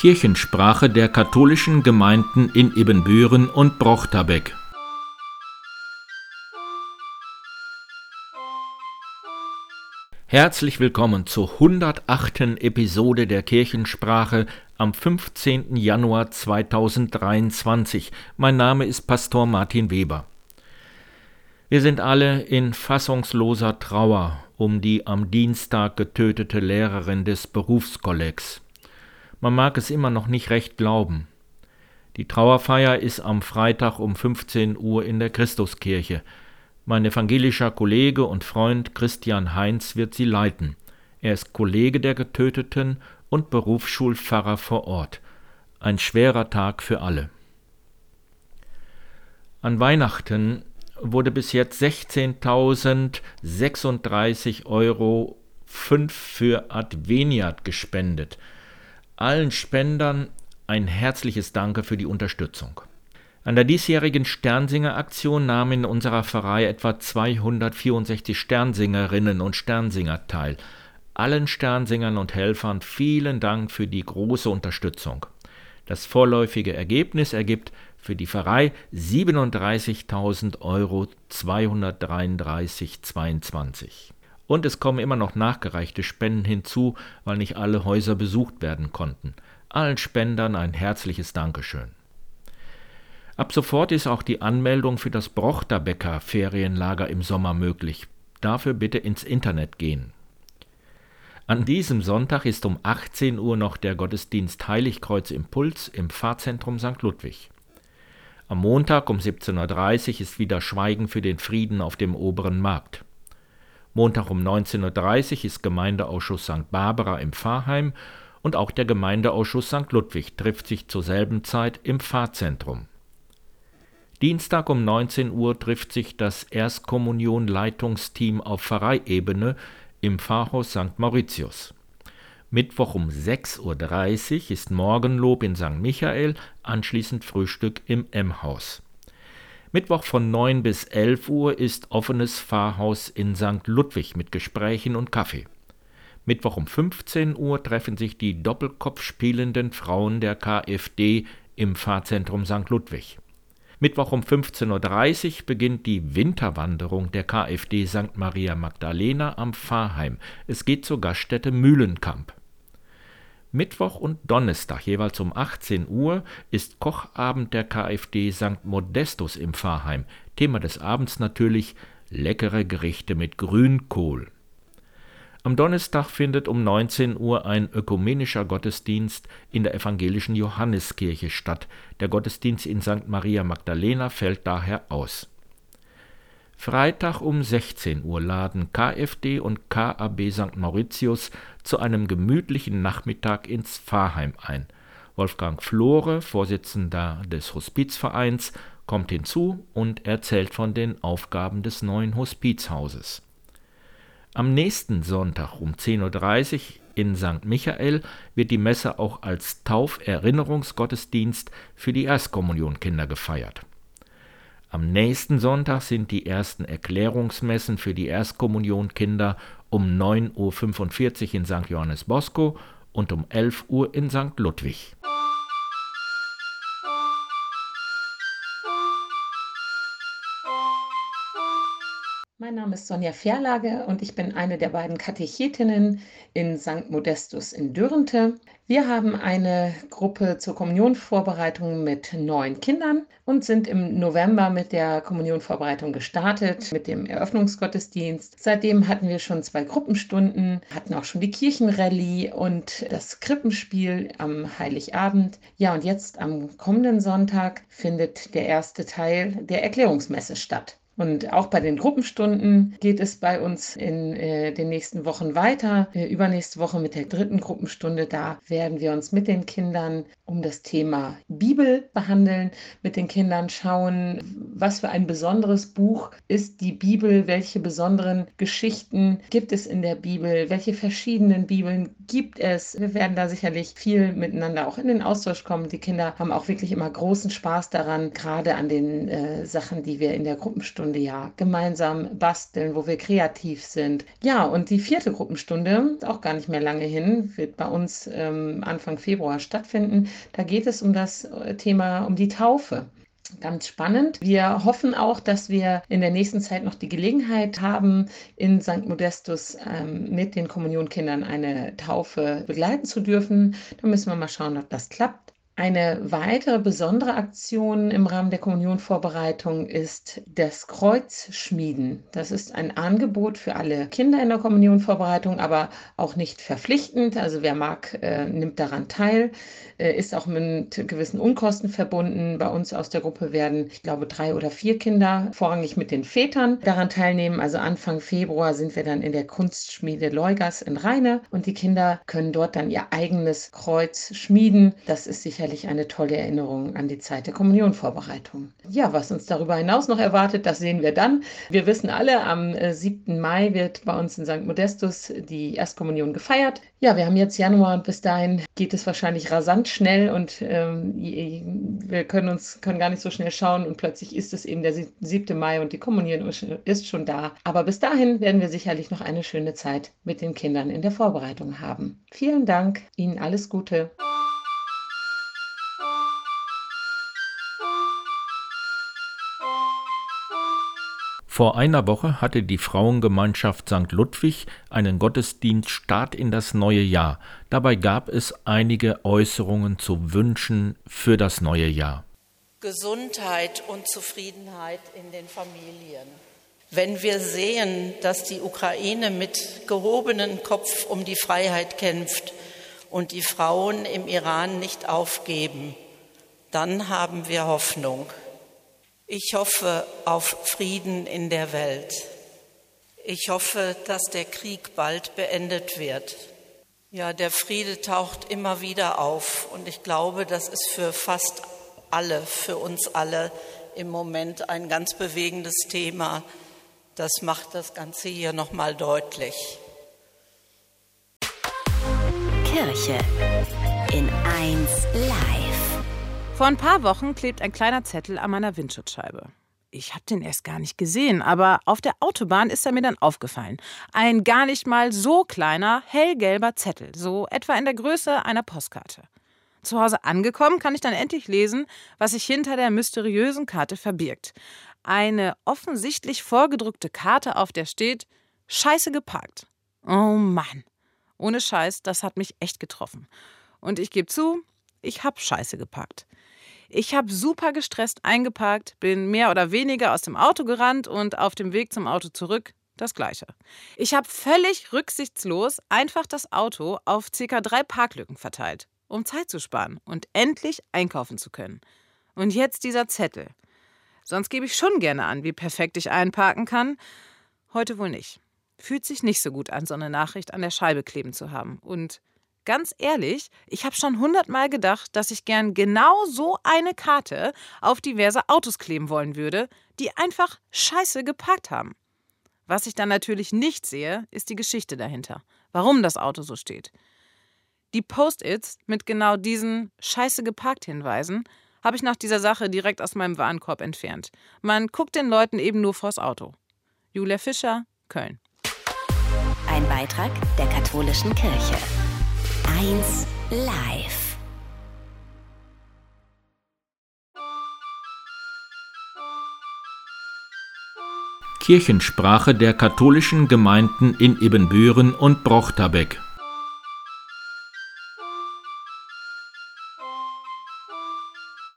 Kirchensprache der katholischen Gemeinden in Ibbenbüren und Brochterbeck. Herzlich willkommen zur 108. Episode der Kirchensprache am 15. Januar 2023. Mein Name ist Pastor Martin Weber. Wir sind alle in fassungsloser Trauer um die am Dienstag getötete Lehrerin des Berufskollegs. Man mag es immer noch nicht recht glauben. Die Trauerfeier ist am Freitag um 15 Uhr in der Christuskirche. Mein evangelischer Kollege und Freund Christian Heinz wird sie leiten. Er ist Kollege der Getöteten und Berufsschulpfarrer vor Ort. Ein schwerer Tag für alle. An Weihnachten wurde bis jetzt 16.036 Euro 5 für Adveniat gespendet. Allen Spendern ein herzliches Danke für die Unterstützung. An der diesjährigen Sternsinger-Aktion nahmen in unserer Pfarrei etwa 264 Sternsingerinnen und Sternsinger teil. Allen Sternsingern und Helfern vielen Dank für die große Unterstützung. Das vorläufige Ergebnis ergibt für die Pfarrei 37.000 Euro 233,22. Und es kommen immer noch nachgereichte Spenden hinzu, weil nicht alle Häuser besucht werden konnten. Allen Spendern ein herzliches Dankeschön. Ab sofort ist auch die Anmeldung für das Brochterbecker Ferienlager im Sommer möglich. Dafür bitte ins Internet gehen. An diesem Sonntag ist um 18 Uhr noch der Gottesdienst Heiligkreuz Impuls im Pfarrzentrum St. Ludwig. Am Montag um 17.30 Uhr ist wieder Schweigen für den Frieden auf dem oberen Markt. Montag um 19.30 Uhr ist Gemeindeausschuss St. Barbara im Pfarrheim und auch der Gemeindeausschuss St. Ludwig trifft sich zur selben Zeit im Pfarrzentrum. Dienstag um 19 Uhr trifft sich das Erstkommunion-Leitungsteam auf Pfarreiebene im Pfarrhaus St. Mauritius. Mittwoch um 6.30 Uhr ist Morgenlob in St. Michael, anschließend Frühstück im M-Haus. Mittwoch von 9 bis 11 Uhr ist offenes Pfarrhaus in St. Ludwig mit Gesprächen und Kaffee. Mittwoch um 15 Uhr treffen sich die Doppelkopf spielenden Frauen der KfD im Pfarrzentrum St. Ludwig. Mittwoch um 15.30 Uhr beginnt die Winterwanderung der KfD St. Maria Magdalena am Pfarrheim. Es geht zur Gaststätte Mühlenkamp. Mittwoch und Donnerstag jeweils um 18 Uhr ist Kochabend der KfD St. Modestus im Pfarrheim. Thema des Abends natürlich leckere Gerichte mit Grünkohl. Am Donnerstag findet um 19 Uhr ein ökumenischer Gottesdienst in der evangelischen Johanneskirche statt. Der Gottesdienst in St. Maria Magdalena fällt daher aus. Freitag um 16 Uhr laden KfD und KAB St. Mauritius zu einem gemütlichen Nachmittag ins Pfarrheim ein. Wolfgang Flore, Vorsitzender des Hospizvereins, kommt hinzu und erzählt von den Aufgaben des neuen Hospizhauses. Am nächsten Sonntag um 10.30 Uhr in St. Michael wird die Messe auch als Tauferinnerungsgottesdienst für die Erstkommunionkinder gefeiert. Am nächsten Sonntag sind die ersten Erklärungsmessen für die Erstkommunionkinder um 9.45 Uhr in St. Johannes Bosco und um 11 Uhr in St. Ludwig. Name ist Sonja Verlage und ich bin eine der beiden Katechetinnen in St. Modestus in Dürrente. Wir haben eine Gruppe zur Kommunionvorbereitung mit neun Kindern und sind im November mit der Kommunionvorbereitung gestartet, mit dem Eröffnungsgottesdienst. Seitdem hatten wir schon zwei Gruppenstunden, hatten auch schon die Kirchenrallye und das Krippenspiel am Heiligabend. Ja, und jetzt am kommenden Sonntag findet der erste Teil der Erklärungsmesse statt. Und auch bei den Gruppenstunden geht es bei uns in äh, den nächsten Wochen weiter. Äh, übernächste Woche mit der dritten Gruppenstunde, da werden wir uns mit den Kindern um das Thema Bibel behandeln, mit den Kindern schauen, was für ein besonderes Buch ist die Bibel, welche besonderen Geschichten gibt es in der Bibel, welche verschiedenen Bibeln gibt es. Wir werden da sicherlich viel miteinander auch in den Austausch kommen. Die Kinder haben auch wirklich immer großen Spaß daran, gerade an den äh, Sachen, die wir in der Gruppenstunde Gruppenstunde ja. Gemeinsam basteln, wo wir kreativ sind. Ja, und die vierte Gruppenstunde, auch gar nicht mehr lange hin, wird bei uns ähm, Anfang Februar stattfinden. Da geht es um das äh, Thema, um die Taufe ganz spannend. Wir hoffen auch, dass wir in der nächsten Zeit noch die Gelegenheit haben, in St. Modestus ähm, mit den Kommunionkindern eine Taufe begleiten zu dürfen. Da müssen wir mal schauen, ob das klappt. Eine weitere besondere Aktion im Rahmen der Kommunionvorbereitung ist das Kreuzschmieden. Das ist ein Angebot für alle Kinder in der Kommunionvorbereitung, aber auch nicht verpflichtend. Also wer mag, äh, nimmt daran teil, äh, ist auch mit gewissen Unkosten verbunden. Bei uns aus der Gruppe werden, ich glaube, drei oder vier Kinder, vorrangig mit den Vätern, daran teilnehmen. Also Anfang Februar sind wir dann in der Kunstschmiede Leugers in Rheine und die Kinder können dort dann ihr eigenes Kreuz schmieden. Das ist sicherlich sicherlich eine tolle Erinnerung an die Zeit der Kommunionvorbereitung. Ja, was uns darüber hinaus noch erwartet, das sehen wir dann. Wir wissen alle, am 7. Äh, Mai wird bei uns in St. Modestus die Erstkommunion gefeiert. Ja, wir haben jetzt Januar und bis dahin geht es wahrscheinlich rasant schnell und ähm, wir können uns können gar nicht so schnell schauen und plötzlich ist es eben der 7. Mai und die Kommunion ist schon da. Aber bis dahin werden wir sicherlich noch eine schöne Zeit mit den Kindern in der Vorbereitung haben. Vielen Dank, Ihnen alles Gute. Vor einer Woche hatte die Frauengemeinschaft St. Ludwig einen Gottesdienst Start in das neue Jahr. Dabei gab es einige Äußerungen zu Wünschen für das neue Jahr. Gesundheit und Zufriedenheit in den Familien. Wenn wir sehen, dass die Ukraine mit gehobenem Kopf um die Freiheit kämpft und die Frauen im Iran nicht aufgeben, dann haben wir Hoffnung. Ich hoffe auf Frieden in der Welt. Ich hoffe, dass der Krieg bald beendet wird. Ja, der Friede taucht immer wieder auf und ich glaube, das ist für fast alle, für uns alle im Moment ein ganz bewegendes Thema. Das macht das Ganze hier nochmal deutlich. Kirche in 1 Live. Vor ein paar Wochen klebt ein kleiner Zettel an meiner Windschutzscheibe. Ich habe den erst gar nicht gesehen, aber auf der Autobahn ist er mir dann aufgefallen. Ein gar nicht mal so kleiner, hellgelber Zettel, so etwa in der Größe einer Postkarte. Zu Hause angekommen kann ich dann endlich lesen, was sich hinter der mysteriösen Karte verbirgt. Eine offensichtlich vorgedruckte Karte, auf der steht Scheiße geparkt. Oh Mann. Ohne Scheiß, das hat mich echt getroffen. Und ich gebe zu, ich habe Scheiße gepackt. Ich habe super gestresst eingeparkt, bin mehr oder weniger aus dem Auto gerannt und auf dem Weg zum Auto zurück das gleiche. Ich habe völlig rücksichtslos einfach das Auto auf ca. drei Parklücken verteilt, um Zeit zu sparen und endlich einkaufen zu können. Und jetzt dieser Zettel. Sonst gebe ich schon gerne an, wie perfekt ich einparken kann. Heute wohl nicht. Fühlt sich nicht so gut an, so eine Nachricht an der Scheibe kleben zu haben. Und ganz ehrlich, ich habe schon hundertmal gedacht, dass ich gern genau so eine Karte auf diverse Autos kleben wollen würde, die einfach scheiße geparkt haben. Was ich dann natürlich nicht sehe, ist die Geschichte dahinter, warum das Auto so steht. Die Post-its mit genau diesen scheiße geparkt Hinweisen habe ich nach dieser Sache direkt aus meinem Warenkorb entfernt. Man guckt den Leuten eben nur vors Auto. Julia Fischer, Köln. Ein Beitrag der katholischen Kirche. 1 Live. Kirchensprache der katholischen Gemeinden in Ebenbüren und Brochterbeck.